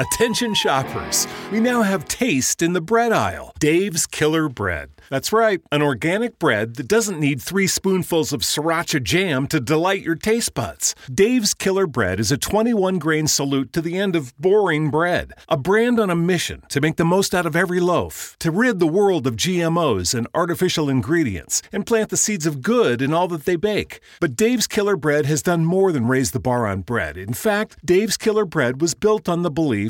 Attention shoppers. We now have taste in the bread aisle. Dave's Killer Bread. That's right, an organic bread that doesn't need three spoonfuls of sriracha jam to delight your taste buds. Dave's Killer Bread is a 21 grain salute to the end of boring bread, a brand on a mission to make the most out of every loaf, to rid the world of GMOs and artificial ingredients, and plant the seeds of good in all that they bake. But Dave's Killer Bread has done more than raise the bar on bread. In fact, Dave's Killer Bread was built on the belief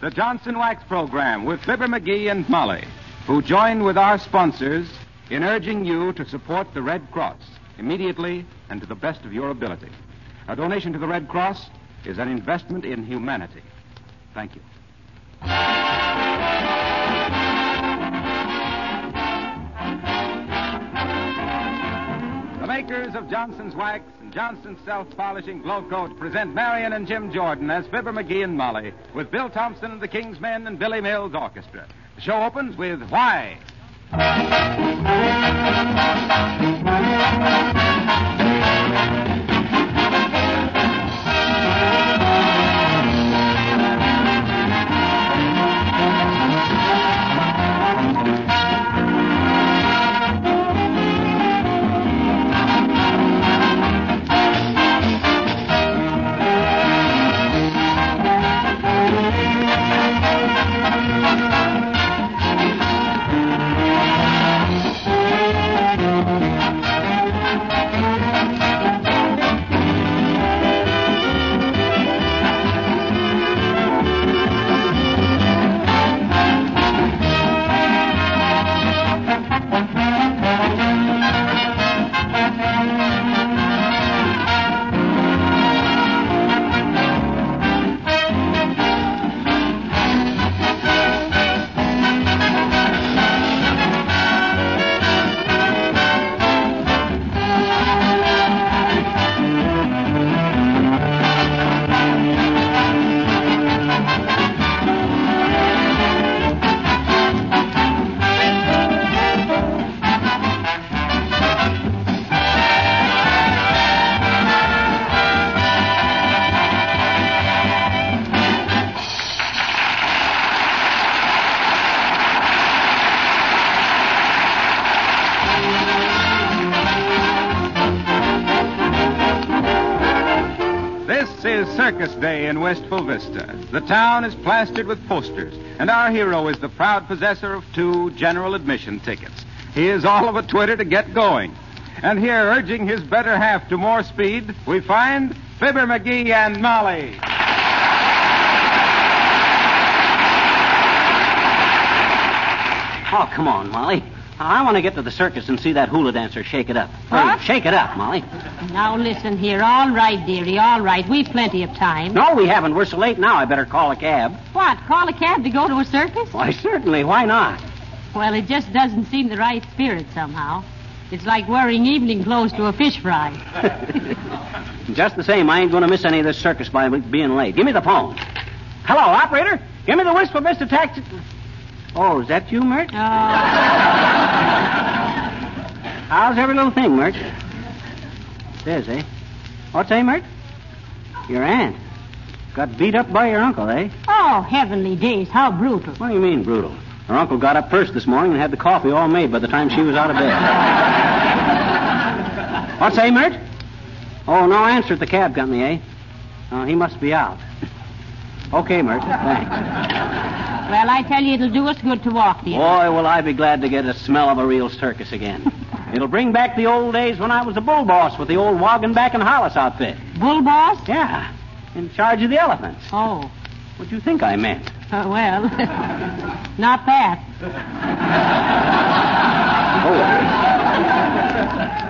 The Johnson Wax Program with Fibber McGee and Molly, who join with our sponsors in urging you to support the Red Cross immediately and to the best of your ability. A donation to the Red Cross is an investment in humanity. Thank you. Makers of Johnson's Wax and Johnson's Self-Polishing Glo-Coat present Marion and Jim Jordan as Fibber McGee and Molly with Bill Thompson and the King's Men and Billy Mills Orchestra. The show opens with Why? Vista. The town is plastered with posters, and our hero is the proud possessor of two general admission tickets. He is all of a twitter to get going. And here, urging his better half to more speed, we find Fibber McGee and Molly. Oh, come on, Molly. I want to get to the circus and see that hula dancer shake it up. Hurry, What? shake it up, Molly. Now listen here. All right, dearie. All right. We've plenty of time. No, we haven't. We're so late now. I better call a cab. What? Call a cab to go to a circus? Why, certainly. Why not? Well, it just doesn't seem the right spirit somehow. It's like wearing evening clothes to a fish fry. Just the same, I ain't going to miss any of this circus by being late. Give me the phone. Hello, operator. Give me the Wistful Mr. taxi. Oh, is that you, Mert? Oh, How's every little thing, Mert? Says, eh? What's say, Mert? Your aunt. Got beat up by your uncle, eh? oh, heavenly days. How brutal. What do you mean, brutal? Her uncle got up first this morning and had the coffee all made by the time she was out of bed. What's say, Mert? Oh, no answer at the cab company, eh? Oh, he must be out. Okay, Mert. Thanks. Well, I tell you, it'll do us good to walk the Boy, will I be glad to get a smell of a real circus again. It'll bring back the old days when I was a bull boss with the old Woggenback and Hollis outfit. Bull boss? Yeah, in charge of the elephants. Oh, What'd you think I meant? uh, well, not that.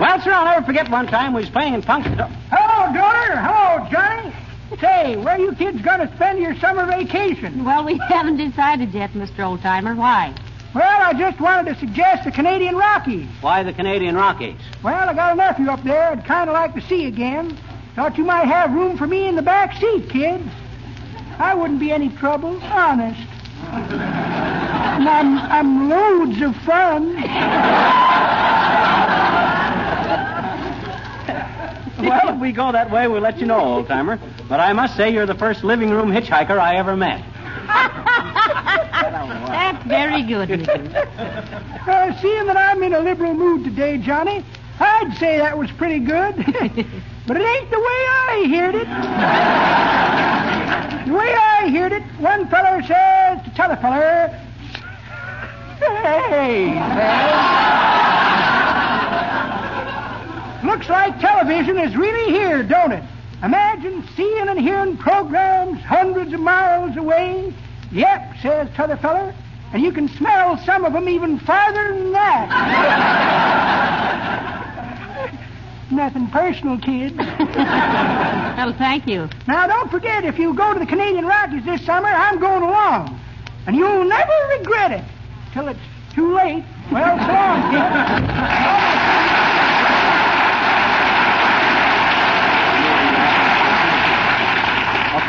Well, sir, I'll never forget one time we was playing in function. Hello, daughter. Hello, Johnny. Say, where you kids going to spend your summer vacation? Well, we haven't decided yet, Mr. Oldtimer. Why? Well, I just wanted to suggest the Canadian Rockies. Why the Canadian Rockies? Well, I got a nephew up there I'd kind of like to see again. Thought you might have room for me in the back seat, kids. I wouldn't be any trouble, honest. And I'm, I'm loads of fun. Well, if we go that way, we'll let you know, old timer. But I must say, you're the first living room hitchhiker I ever met. That's very good, Mr. Uh, seeing that I'm in a liberal mood today, Johnny, I'd say that was pretty good. but it ain't the way I heard it. the way I heard it, one feller says to t'other feller, Hey, says, looks like television is really here, don't it? Imagine seeing and hearing programs hundreds of miles away. Yep, says t'other feller, and you can smell some of them even farther than that. Nothing personal, kids. Well, thank you. Now, don't forget, if you go to the Canadian Rockies this summer, I'm going along. And you'll never regret it till it's too late. Well, so long, kids.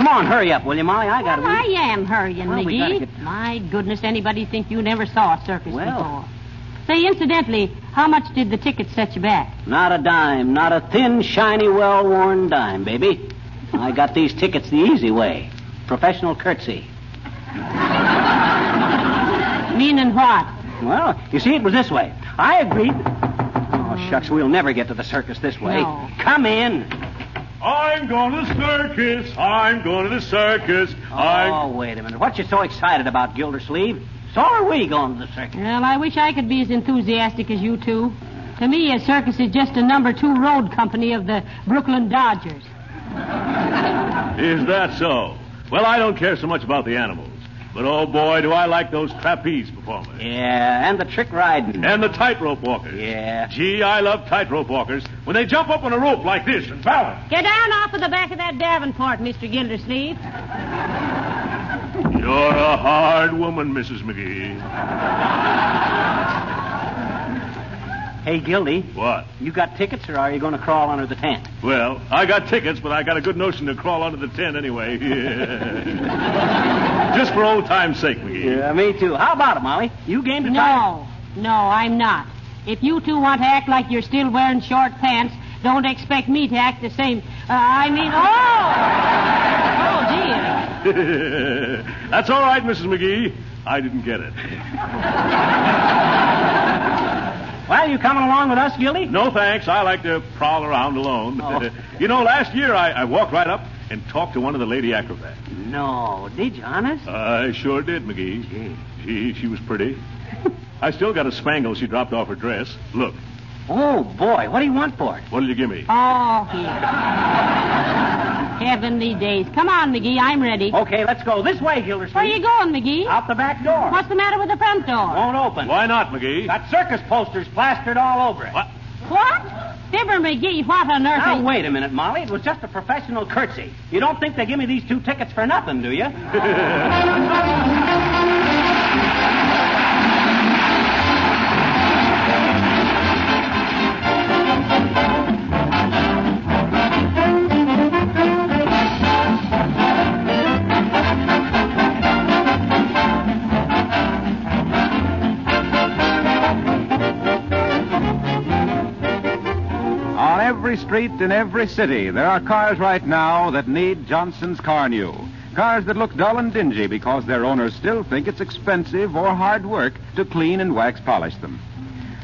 come on, hurry up, will you, Molly? I got to. Well, I am hurrying, Well, McGee. get- My goodness, anybody think you never saw a circus Well. before? Say, incidentally, how much did the tickets set you back? Not a dime, not a thin, shiny, well-worn dime, baby. I got these tickets the easy way. Professional curtsy. Meaning what? Well, you see, it was this way. I agreed. Oh, shucks, we'll never get to the circus this way. No. Come in. I'm going to the circus. I'm going to the circus. I'm. Oh, wait a minute. What you so excited about, Gildersleeve? So are we going to the circus. Well, I wish I could be as enthusiastic as you two. To me, a circus is just a number two road company of the Brooklyn Dodgers. Is that so? Well, I don't care so much about the animals. But oh boy, do I like those trapeze performers. Yeah, and the trick riding. And the tightrope walkers. Yeah. Gee, I love tightrope walkers. When they jump up on a rope like this and balance. Get down off of the back of that Davenport, Mr. Gildersleeve. You're a hard woman, Mrs. McGee. Hey, Gildy, What? you got tickets or are you going to crawl under the tent? Well, I got tickets, but I got a good notion to crawl under the tent anyway. Just for old time's sake, McGee. Yeah, me too. How about it, Molly? You game to try? No, no, I'm not. If you two want to act like you're still wearing short pants, don't expect me to act the same. Uh, I mean, oh! Oh, dear. That's all right, Mrs. McGee. I didn't get it. Well, you coming along with us, Gildy? No thanks. I like to prowl around alone. Oh. you know, last year I, I walked right up and talked to one of the lady acrobats. No, did you, honest? I sure did, McGee. She, she was pretty. I still got a spangle she dropped off her dress. Look, Oh, boy, what do you want for it? what'll you give me? Oh, here. Heavenly days. Come on, McGee, I'm ready. Okay, let's go. This way, Gildersleeve. Where are you going, McGee? Out the back door. What's the matter with the front door? Won't open. Why not, McGee? Got circus posters plastered all over it. What? What? Fibber McGee, what on earth? Now, wait a minute, Molly. It was just a professional curtsy. You don't think they give me these two tickets for nothing, do you? street in every city, there are cars right now that need Johnson's Carnu. Cars that look dull and dingy because their owners still think it's expensive or hard work to clean and wax polish them.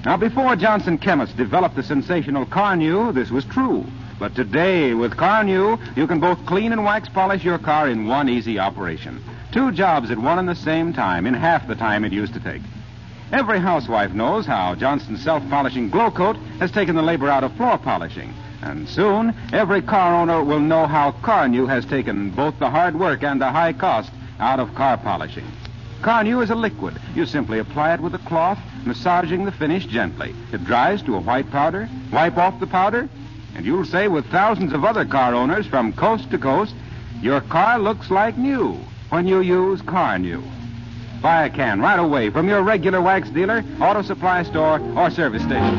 Now, before Johnson Chemists developed the sensational Carnu, this was true. But today, with Carnu, you can both clean and wax polish your car in one easy operation. Two jobs at one and the same time in half the time it used to take. Every housewife knows how Johnson's self-polishing Glo-Coat has taken the labor out of floor polishing. And soon, every car owner will know how Carnu has taken both the hard work and the high cost out of car polishing. Carnu is a liquid. You simply apply it with a cloth, massaging the finish gently. It dries to a white powder. Wipe off the powder, and you'll say with thousands of other car owners from coast to coast, your car looks like new when you use Carnu. Buy a can right away from your regular wax dealer, auto supply store, or service station.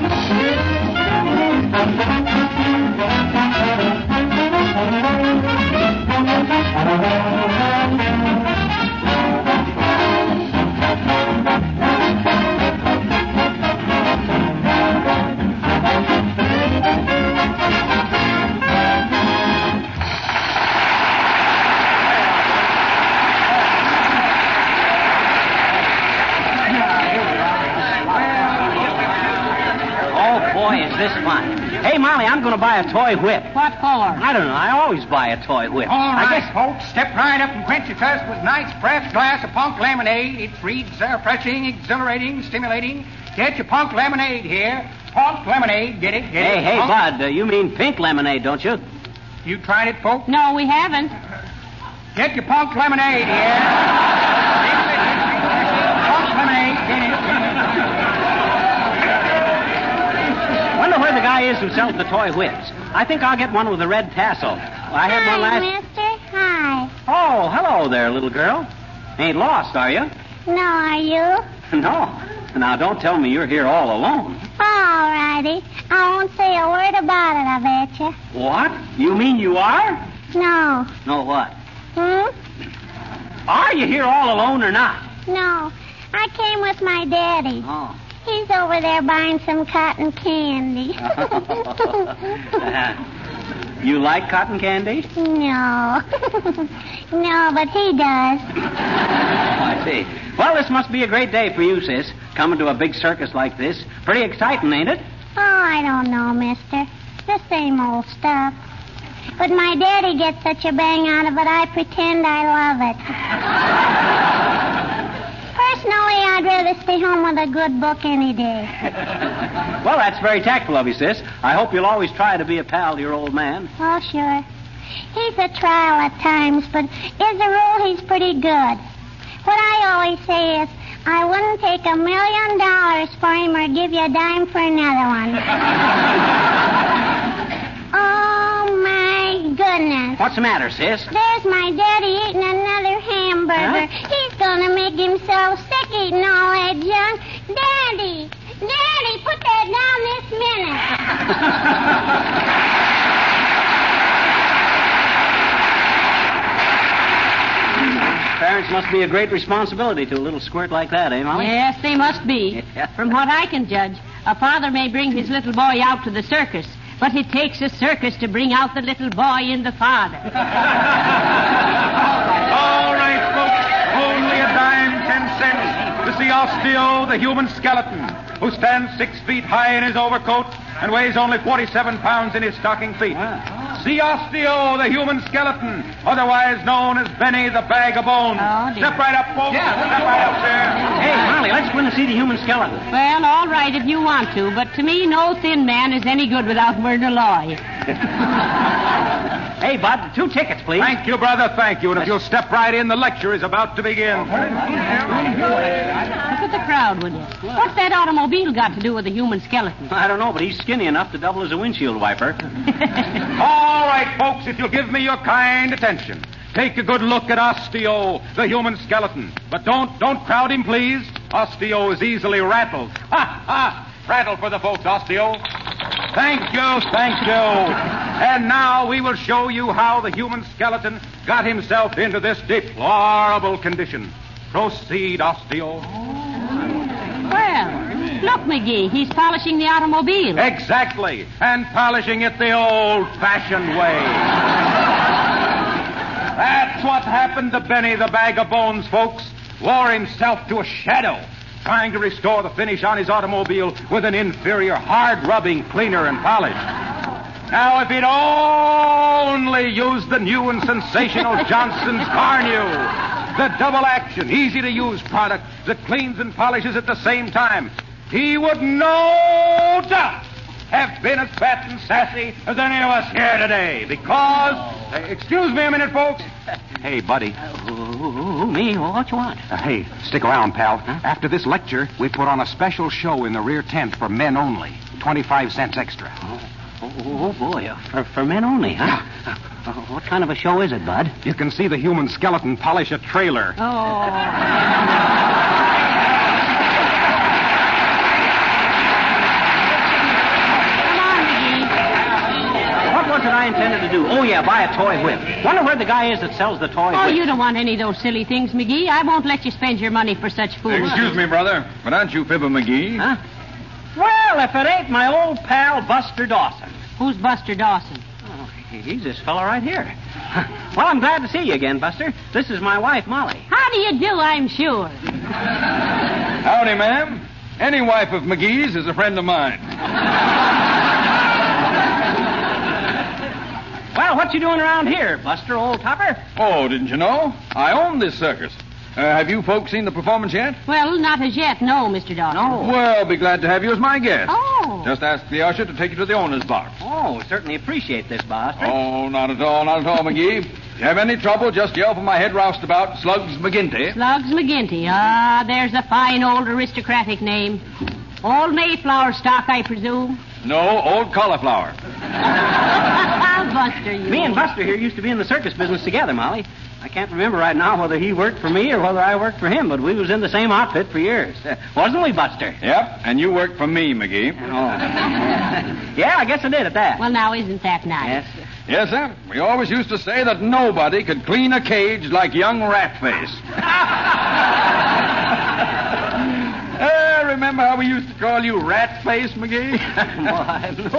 Oh, boy, is this fun. Hey, Molly, I'm going to buy a toy whip. What for? I don't know. I always buy a toy whip. All I right, guess. folks, step right up and quench your thirst with nice fresh glass of punk lemonade. It reads uh, refreshing, exhilarating, stimulating. Get your punk lemonade here. Punk lemonade, get it? Get Hey, it? hey, Punk- Bud, uh, you mean pink lemonade, don't you? You tried it, folks? No, we haven't. Get your punk lemonade here. punk lemonade, get it? Get it? Wonder where the guy is who sells the toy whips. I think I'll get one with a red tassel. I had one Hi, last. mister. Hi. Oh, hello there, little girl. Ain't lost, are you? No, are you? No. Now, don't tell me you're here all alone. All righty. I won't say a word about it, I bet you. What? You mean you are? No. No, what? Hmm? Are you here all alone or not? No. I came with my daddy. Oh. He's over there buying some cotton candy. Uh-huh. you like cotton candy? no. no, but he does. Oh, I see. Well, this must be a great day for you, sis. Coming to a big circus like this. Pretty exciting, ain't it? Oh, I don't know, mister. The same old stuff. But my daddy gets such a bang out of it, I pretend I love it. Personally, I'd rather stay home with a good book any day. Well, that's very tactful of you, sis. I hope you'll always try to be a pal to your old man. Oh, sure. He's a trial at times, but as a rule, he's pretty good. What I always say is, I wouldn't take a million dollars for him or give you a dime for another one. my goodness. What's the matter, sis? There's my daddy eating another hamburger. He's gonna make himself sick eating all that junk. Daddy, Daddy, put that down this minute. Parents must be a great responsibility to a little squirt like that, eh, Molly? Yes, they must be. From what I can judge, a father may bring his little boy out to the circus, but it takes a circus to bring out the little boy in the father. All right, folks. Only a dime, ten cents to see Osteo, the human skeleton, who stands six feet high in his overcoat and weighs only 47 pounds in his stocking feet. See Osteo, the human skeleton, otherwise known as Benny the Bag of Bones. Oh, dear. Step right up, folks. Yeah, Step right up there. Hey, Molly, let's go in and see the human skeleton. Well, all right if you want to, but to me, no thin man is any good without Myrna Loy. Hey, Bud, two tickets, please. Thank you, brother. Thank you. And if you'll step right in, the lecture is about to begin. Oh, Look at the crowd, will you? What's that automobile got to do with the human skeleton? I don't know, but he's skinny enough to double as a windshield wiper. All right, folks, if you'll give me your kind attention. Take a good look at Osteo, the human skeleton. But don't don't crowd him, please. Osteo is easily rattled. Ha ha! Rattle for the folks, Osteo. Thank you, thank you. And now we will show you how the human skeleton got himself into this deplorable condition. Proceed, Osteo. Well, look, McGee, he's polishing the automobile. Exactly. And polishing it the old fashioned way. That's what happened to Benny the Bag of Bones, folks. Wore himself to a shadow, trying to restore the finish on his automobile with an inferior hard rubbing cleaner and polish. Now, if he'd only used the new and sensational Johnson's Carnu, the double action, easy to use product that cleans and polishes at the same time, he would no doubt have been as fat and sassy as any of us here today. Because, uh, excuse me a minute, folks. Hey, buddy. Ooh, me? What you want? Uh, hey, stick around, pal. After this lecture, we put on a special show in the rear tent for men only. 25 cents extra. Oh, oh, boy, uh, for, for men only, huh? Uh, what kind of a show is it, Bud? You can see the human skeleton polish a trailer. Oh. Come on, McGee. What was it I intended to do? Oh, yeah, buy a toy whip. Wonder where the guy is that sells the toy Oh, whip. you don't want any of those silly things, McGee. I won't let you spend your money for such fools. Excuse me, brother, but aren't you Fibber McGee? Huh? Well, if it ain't my old pal Buster Dawson. Who's Buster Dawson? Oh, he's this fellow right here. Well, I'm glad to see you again, Buster. This is my wife, Molly. How do you do, I'm sure. Howdy, ma'am. Any wife of McGee's is a friend of mine. Well, what you doing around here, Buster, old topper? Oh, didn't you know? I own this circus. Uh, have you folks seen the performance yet? Well, not as yet, no, Mr. Dawson. Well, be glad to have you as my guest. Oh. Just ask the usher to take you to the owner's box. Oh, certainly appreciate this, Buster. Oh, not at all, not at all, McGee. If you have any trouble, just yell for my head roustabout, Slugs McGinty. Slugs McGinty. Ah, there's a fine old aristocratic name. Old Mayflower stock, I presume. No, old cauliflower. Buster, you. Me and Buster here used to be in the circus business together, Molly. I can't remember right now whether he worked for me or whether I worked for him, but we was in the same outfit for years. Uh, wasn't we, Buster? Yep, and you worked for me, McGee. Oh. yeah, I guess I did at that. Well, now, isn't that nice? Yes. Yes, sir. We always used to say that nobody could clean a cage like young Ratface. Remember how we used to call you Rat Face McGee? Why, no.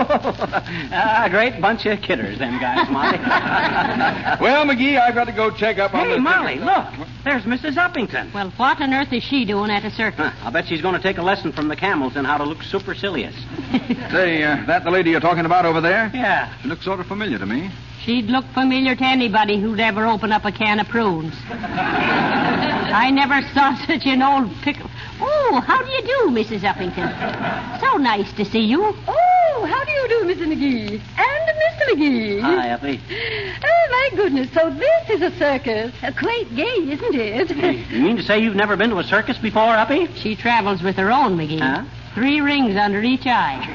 Ah, great bunch of kidders, them guys, Molly. well, McGee, I've got to go check up on hey, the... Molly, look. There's Mrs. Uppington. Well, what on earth is she doing at a circus? Huh, I'll bet she's going to take a lesson from the camels in how to look supercilious. Say, uh, that the lady you're talking about over there? Yeah. She looks sort of familiar to me. She'd look familiar to anybody who'd ever open up a can of prunes. I never saw such an old pickle. Oh, how do you do, Mrs. Uppington? So nice to see you. Oh, how do you do, Mr. McGee? And Mr. McGee. Hi, Uppy. Oh, my goodness. So this is a circus. Uh, quite gay, isn't it? You mean to say you've never been to a circus before, Uppy? She travels with her own, McGee. Huh? Three rings under each eye.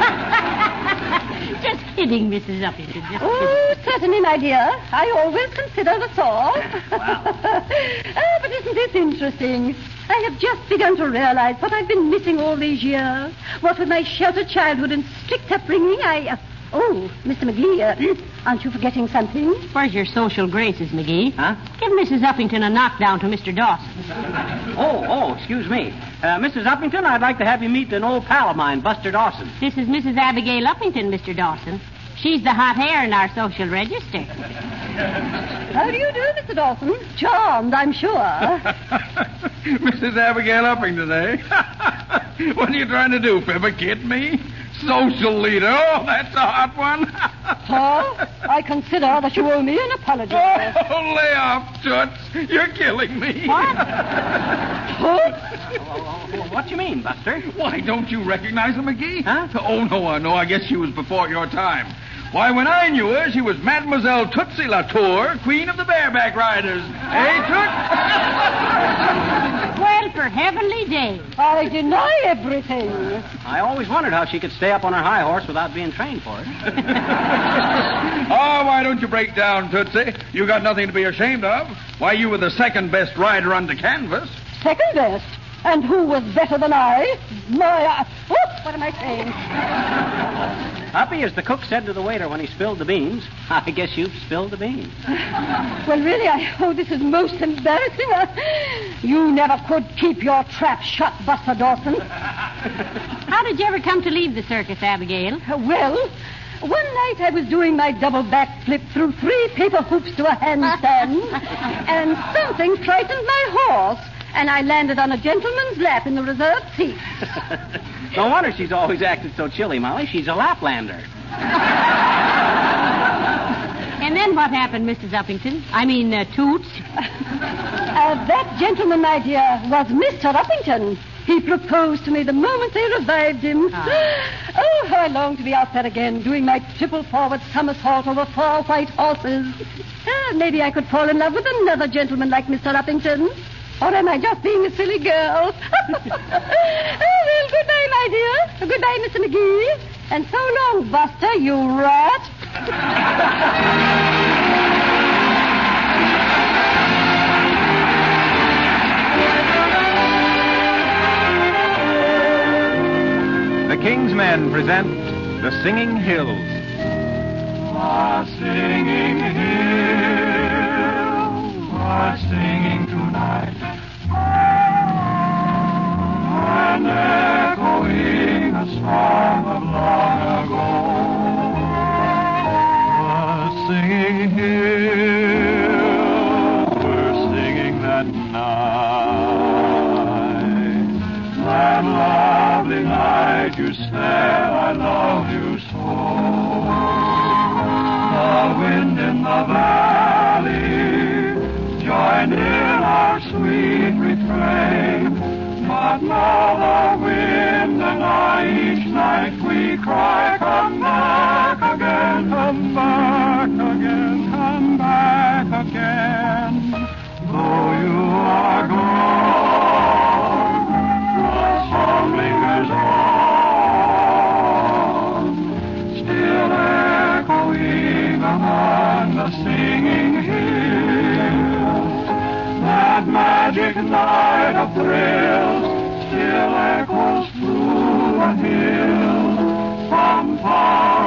Just kidding, Mrs. Uppington. Just kidding. Oh, certainly, my dear. I always consider the sort. oh, but isn't this interesting? I have just begun to realize what I've been missing all these years. What with my sheltered childhood and strict upbringing, I... Uh, oh, Mr. McGee, uh, aren't you forgetting something? Where's your social graces, McGee? Huh? Give Mrs. Uppington a knockdown to Mr. Dawson. Oh, oh, excuse me. Uh, Mrs. Uppington, I'd like to have you meet an old pal of mine, Buster Dawson. This is Mrs. Abigail Uppington, Mr. Dawson. She's the hot hair in our social register. How do you do, Mr. Dawson? Charmed, I'm sure. Mrs. Abigail Uppington, eh? what are you trying to do, Fibber? Kid me? Social leader. Oh, that's a hot one. Huh? I consider that you owe me an apology. oh, lay off, Toots. You're killing me. What? Oh, what do you mean, Buster? Why, don't you recognize her, McGee? Huh? Oh, no, uh, no, I guess she was before your time. Why, when I knew her, she was Mademoiselle Tootsie Latour, Queen of the Bareback Riders. Eh, Toots? Well, for heavenly days. I deny everything. I always wondered how she could stay up on her high horse without being trained for it. oh, why don't you break down, Tootsie? You got nothing to be ashamed of. Why, you were the second best rider under canvas. Second best. And who was better than I? My. Uh, whoop, what am I saying? Uppy, as the cook said to the waiter when he spilled the beans, I guess you've spilled the beans. Well, really, I. Oh, this is most embarrassing. You never could keep your trap shut, Buster Dawson. How did you ever come to leave the circus, Abigail? Uh, well, one night I was doing my double backflip through three paper hoops to a handstand, and something frightened my horse, and I landed on a gentleman's lap in the reserved seat. no wonder she's always acted so chilly, Molly. She's a Laplander. And then what happened, Mrs. Uppington? I mean, uh, Toots? Uh, that gentleman, my dear, was Mr. Uppington. He proposed to me the moment they revived him. Oh, how I long to be out there again, doing my triple forward somersault over four white horses. Ah, maybe I could fall in love with another gentleman like Mr. Uppington. Oh, or am I just being a silly girl? oh, well, goodbye, my dear. Goodbye, Mr. McGee. And so long, Buster, you rat. The King's Men present The Singing Hills. The singing hills are singing tonight and echoing a song of long ago. The singing hills were singing that night, that lovely night you said I love you so. The wind in the valley joined in sweet refrain. But now the wind and I each night we cry, come back again, come back again, come back again. Though you are gone, magic night of thrills still echoes through the hills from far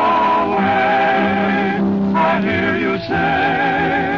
away. I hear you say,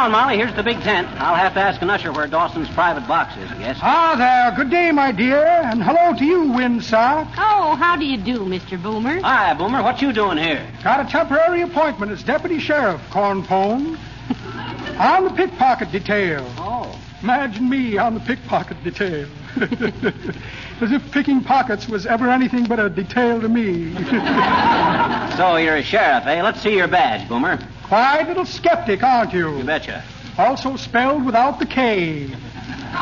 on, Molly. Here's the big tent. I'll have to ask an usher where Dawson's private box is, I guess. Ah, there. Good day, my dear. And hello to you, Windsock. Oh, how do you do, Mr. Boomer? Hi, Boomer. What you doing here? Got a temporary appointment as deputy sheriff, Cornpone. on the pickpocket detail. Oh. Imagine me on the pickpocket detail. as if picking pockets was ever anything but a detail to me. So you're a sheriff, eh? Let's see your badge, Boomer. Quite a little skeptic, aren't you? You betcha. Also spelled without the K.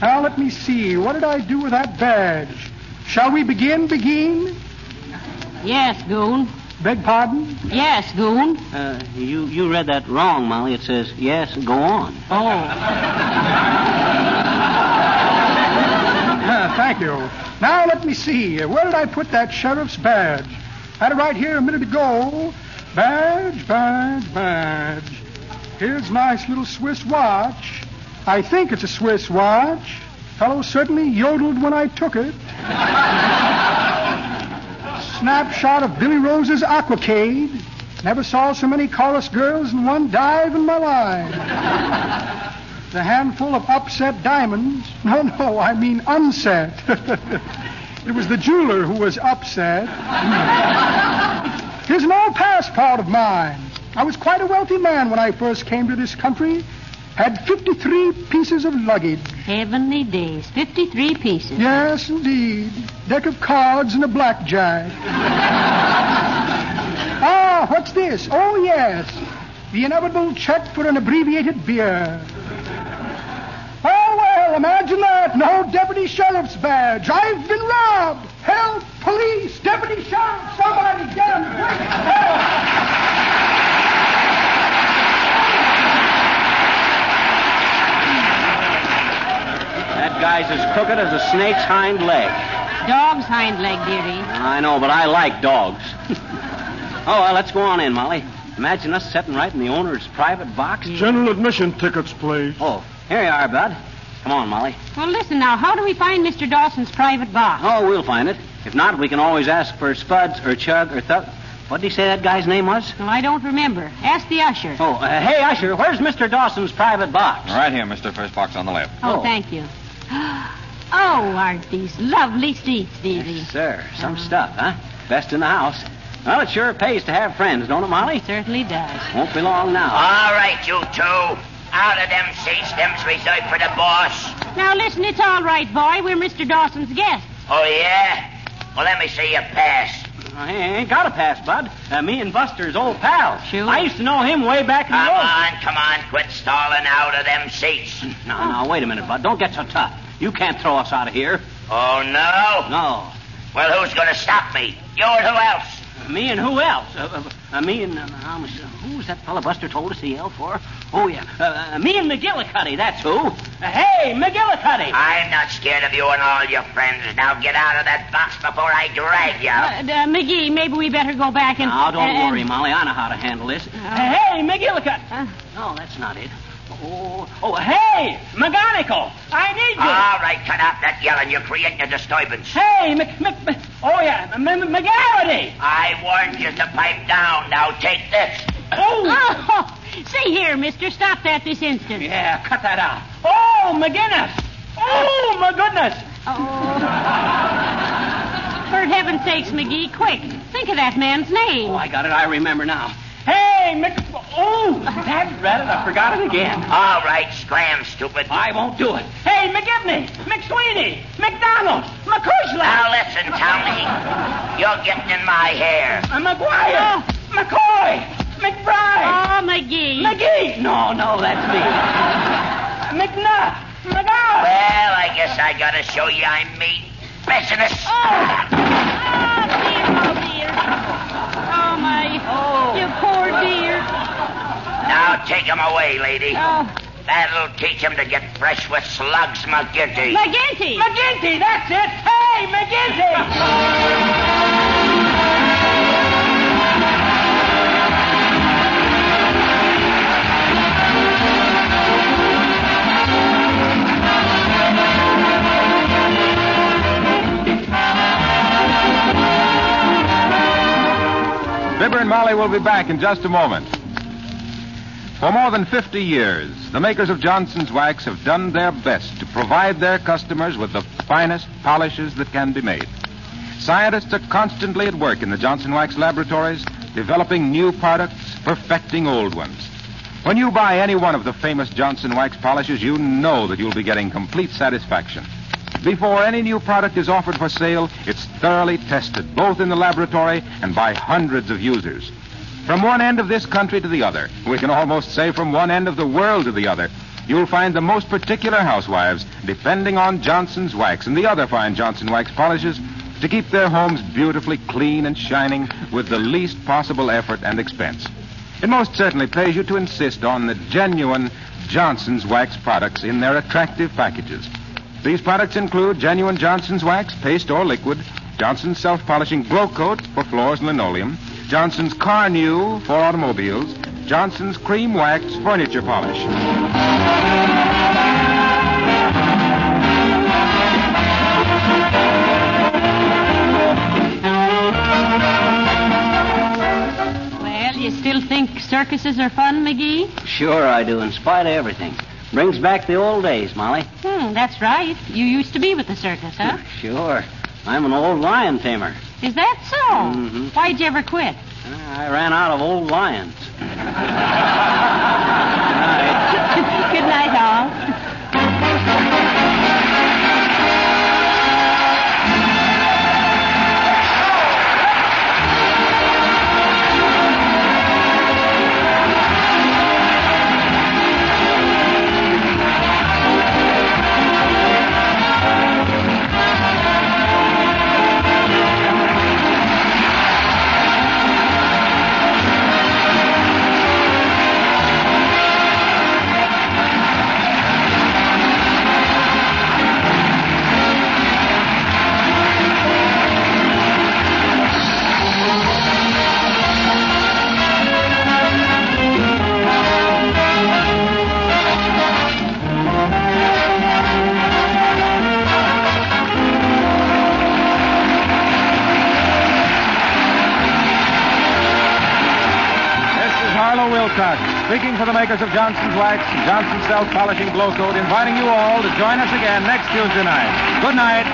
now let me see. What did I do with that badge? Shall we begin, begin? Yes, Goon. Beg pardon? Yes, Goon. Uh, you, you read that wrong, Molly. It says, yes, go on. Oh. Thank you. Now let me see. Where did I put that sheriff's badge? Had it right here a minute ago. Badge, badge, badge. Here's nice little Swiss watch. I think it's a Swiss watch. Fellow certainly yodeled when I took it. Snapshot of Billy Rose's Aquacade. Never saw so many chorus girls in one dive in my life. The handful of upset diamonds. No, no, I mean unset. it was the jeweler who was upset. Here's an old passport of mine. I was quite a wealthy man when I first came to this country. Had 53 pieces of luggage. Heavenly days. 53 pieces. Yes, indeed. Deck of cards and a blackjack. Ah, what's this? Oh, yes. The inevitable check for an abbreviated beer. Well, imagine that. No deputy sheriff's badge. I've been robbed. Help, police, deputy sheriff, somebody get him. quick. Help. That guy's as crooked as a snake's hind leg. Dog's hind leg, dearie. I know, but I like dogs. oh, well, let's go on in, Molly. Imagine us sitting right in the owner's private box. General admission tickets, please. Oh, here you are, Bud. Come on, Molly. Well, listen now. How do we find Mr. Dawson's private box? Oh, we'll find it. If not, we can always ask for Spuds or Chug or Thug. What did he say that guy's name was? Well, I don't remember. Ask the usher. Oh, uh, hey, Usher, where's Mr. Dawson's private box? Right here, Mr. First Box on the left. Oh, thank you. Oh, aren't these lovely seats, dearie? Yes, sir, some stuff, huh? Best in the house. Well, it sure pays to have friends, don't it, Molly? Certainly does. Won't be long now. All right, you two. Out of them seats. Them's reserved for the boss. Now, listen, it's all right, boy. We're Mr. Dawson's guests. Oh, yeah? Well, let me see your pass. I ain't got a pass, Bud. Uh, me and Buster's old pals. Sure. I used to know him way back in Come the old... on, come on. Quit stalling out of them seats. No, no, wait a minute, Bud. Don't get so tough. You can't throw us out of here. Oh, no? No. Well, who's going to stop me? You and who else? Me and who else? Uh, uh, uh, me and... Uh, how much- who's that fella Buster told us to yell for? Oh, yeah. Uh, uh, me and McGillicuddy, that's who. Uh, hey, McGillicuddy! I'm not scared of you and all your friends. Now get out of that box before I drag you. Uh, uh, McGee, maybe we better go back and. Now, don't uh, worry, Molly. I know how to handle this. Uh, hey, McGillicuddy! no, that's not it. Oh, oh, hey, McGonigal! I need you! All right, cut out that yelling. You're creating a disturbance. Hey, Mc, Mc, Mc- oh, yeah, M- M- McGarity! I warned you to pipe down. Now take this. Oh! Oh, see here, mister. Stop that this instant. Yeah, cut that out. Oh, McGinnis! Oh, my goodness! Oh. For heaven's sakes, McGee, quick. Think of that man's name. Oh, I got it. I remember now. Hey, Mc... Oh, that rabbit, I forgot it again. All right, scram, stupid. I won't do it. Hey, McGibney, McSweeney, McDonald, McCushla. Now listen, Tony. You're getting in my hair. Uh, McGuire, McCoy, McBride. Oh, McGee. McGee. No, no, that's me. McNutt, McGowan. Well, I guess I gotta show you I mean business. Oh, ah, dear, oh, dear. Oh, my. Oh. You poor dear. Now take him away, lady. Oh, That'll teach him to get fresh with slugs, McGinty. McGinty. McGinty, that's it. Hey, McGinty. And Molly will be back in just a moment. For more than 50 years, the makers of Johnson's Wax have done their best to provide their customers with the finest polishes that can be made. Scientists are constantly at work in the Johnson Wax laboratories, developing new products, perfecting old ones. When you buy any one of the famous Johnson Wax polishes, you know that you'll be getting complete satisfaction. Before any new product is offered for sale, it's thoroughly tested, both in the laboratory and by hundreds of users. From one end of this country to the other, we can almost say from one end of the world to the other, you'll find the most particular housewives depending on Johnson's Wax and the other fine Johnson Wax polishes to keep their homes beautifully clean and shining with the least possible effort and expense. It most certainly pays you to insist on the genuine Johnson's Wax products in their attractive packages. These products include genuine Johnson's Wax, paste or liquid, Johnson's self-polishing Glo-Coat for floors and linoleum, Johnson's Carnu for automobiles, Johnson's Cream Wax furniture polish. Well, you still think circuses are fun, McGee? Sure I do, in spite of everything. Brings back the old days, Molly. Hmm, that's right. You used to be with the circus, huh? Sure. I'm an old lion tamer. Is that so? Mhm. Why'd you ever quit? I ran out of old lions. makers of Johnson's Wax, Johnson's Self Polishing Glo-Coat, inviting you all to join us again next Tuesday night. Good night.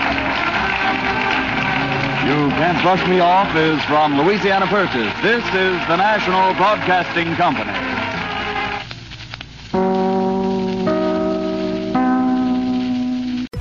You Can't Brush Me Off is from Louisiana Purchase. This is the National Broadcasting Company.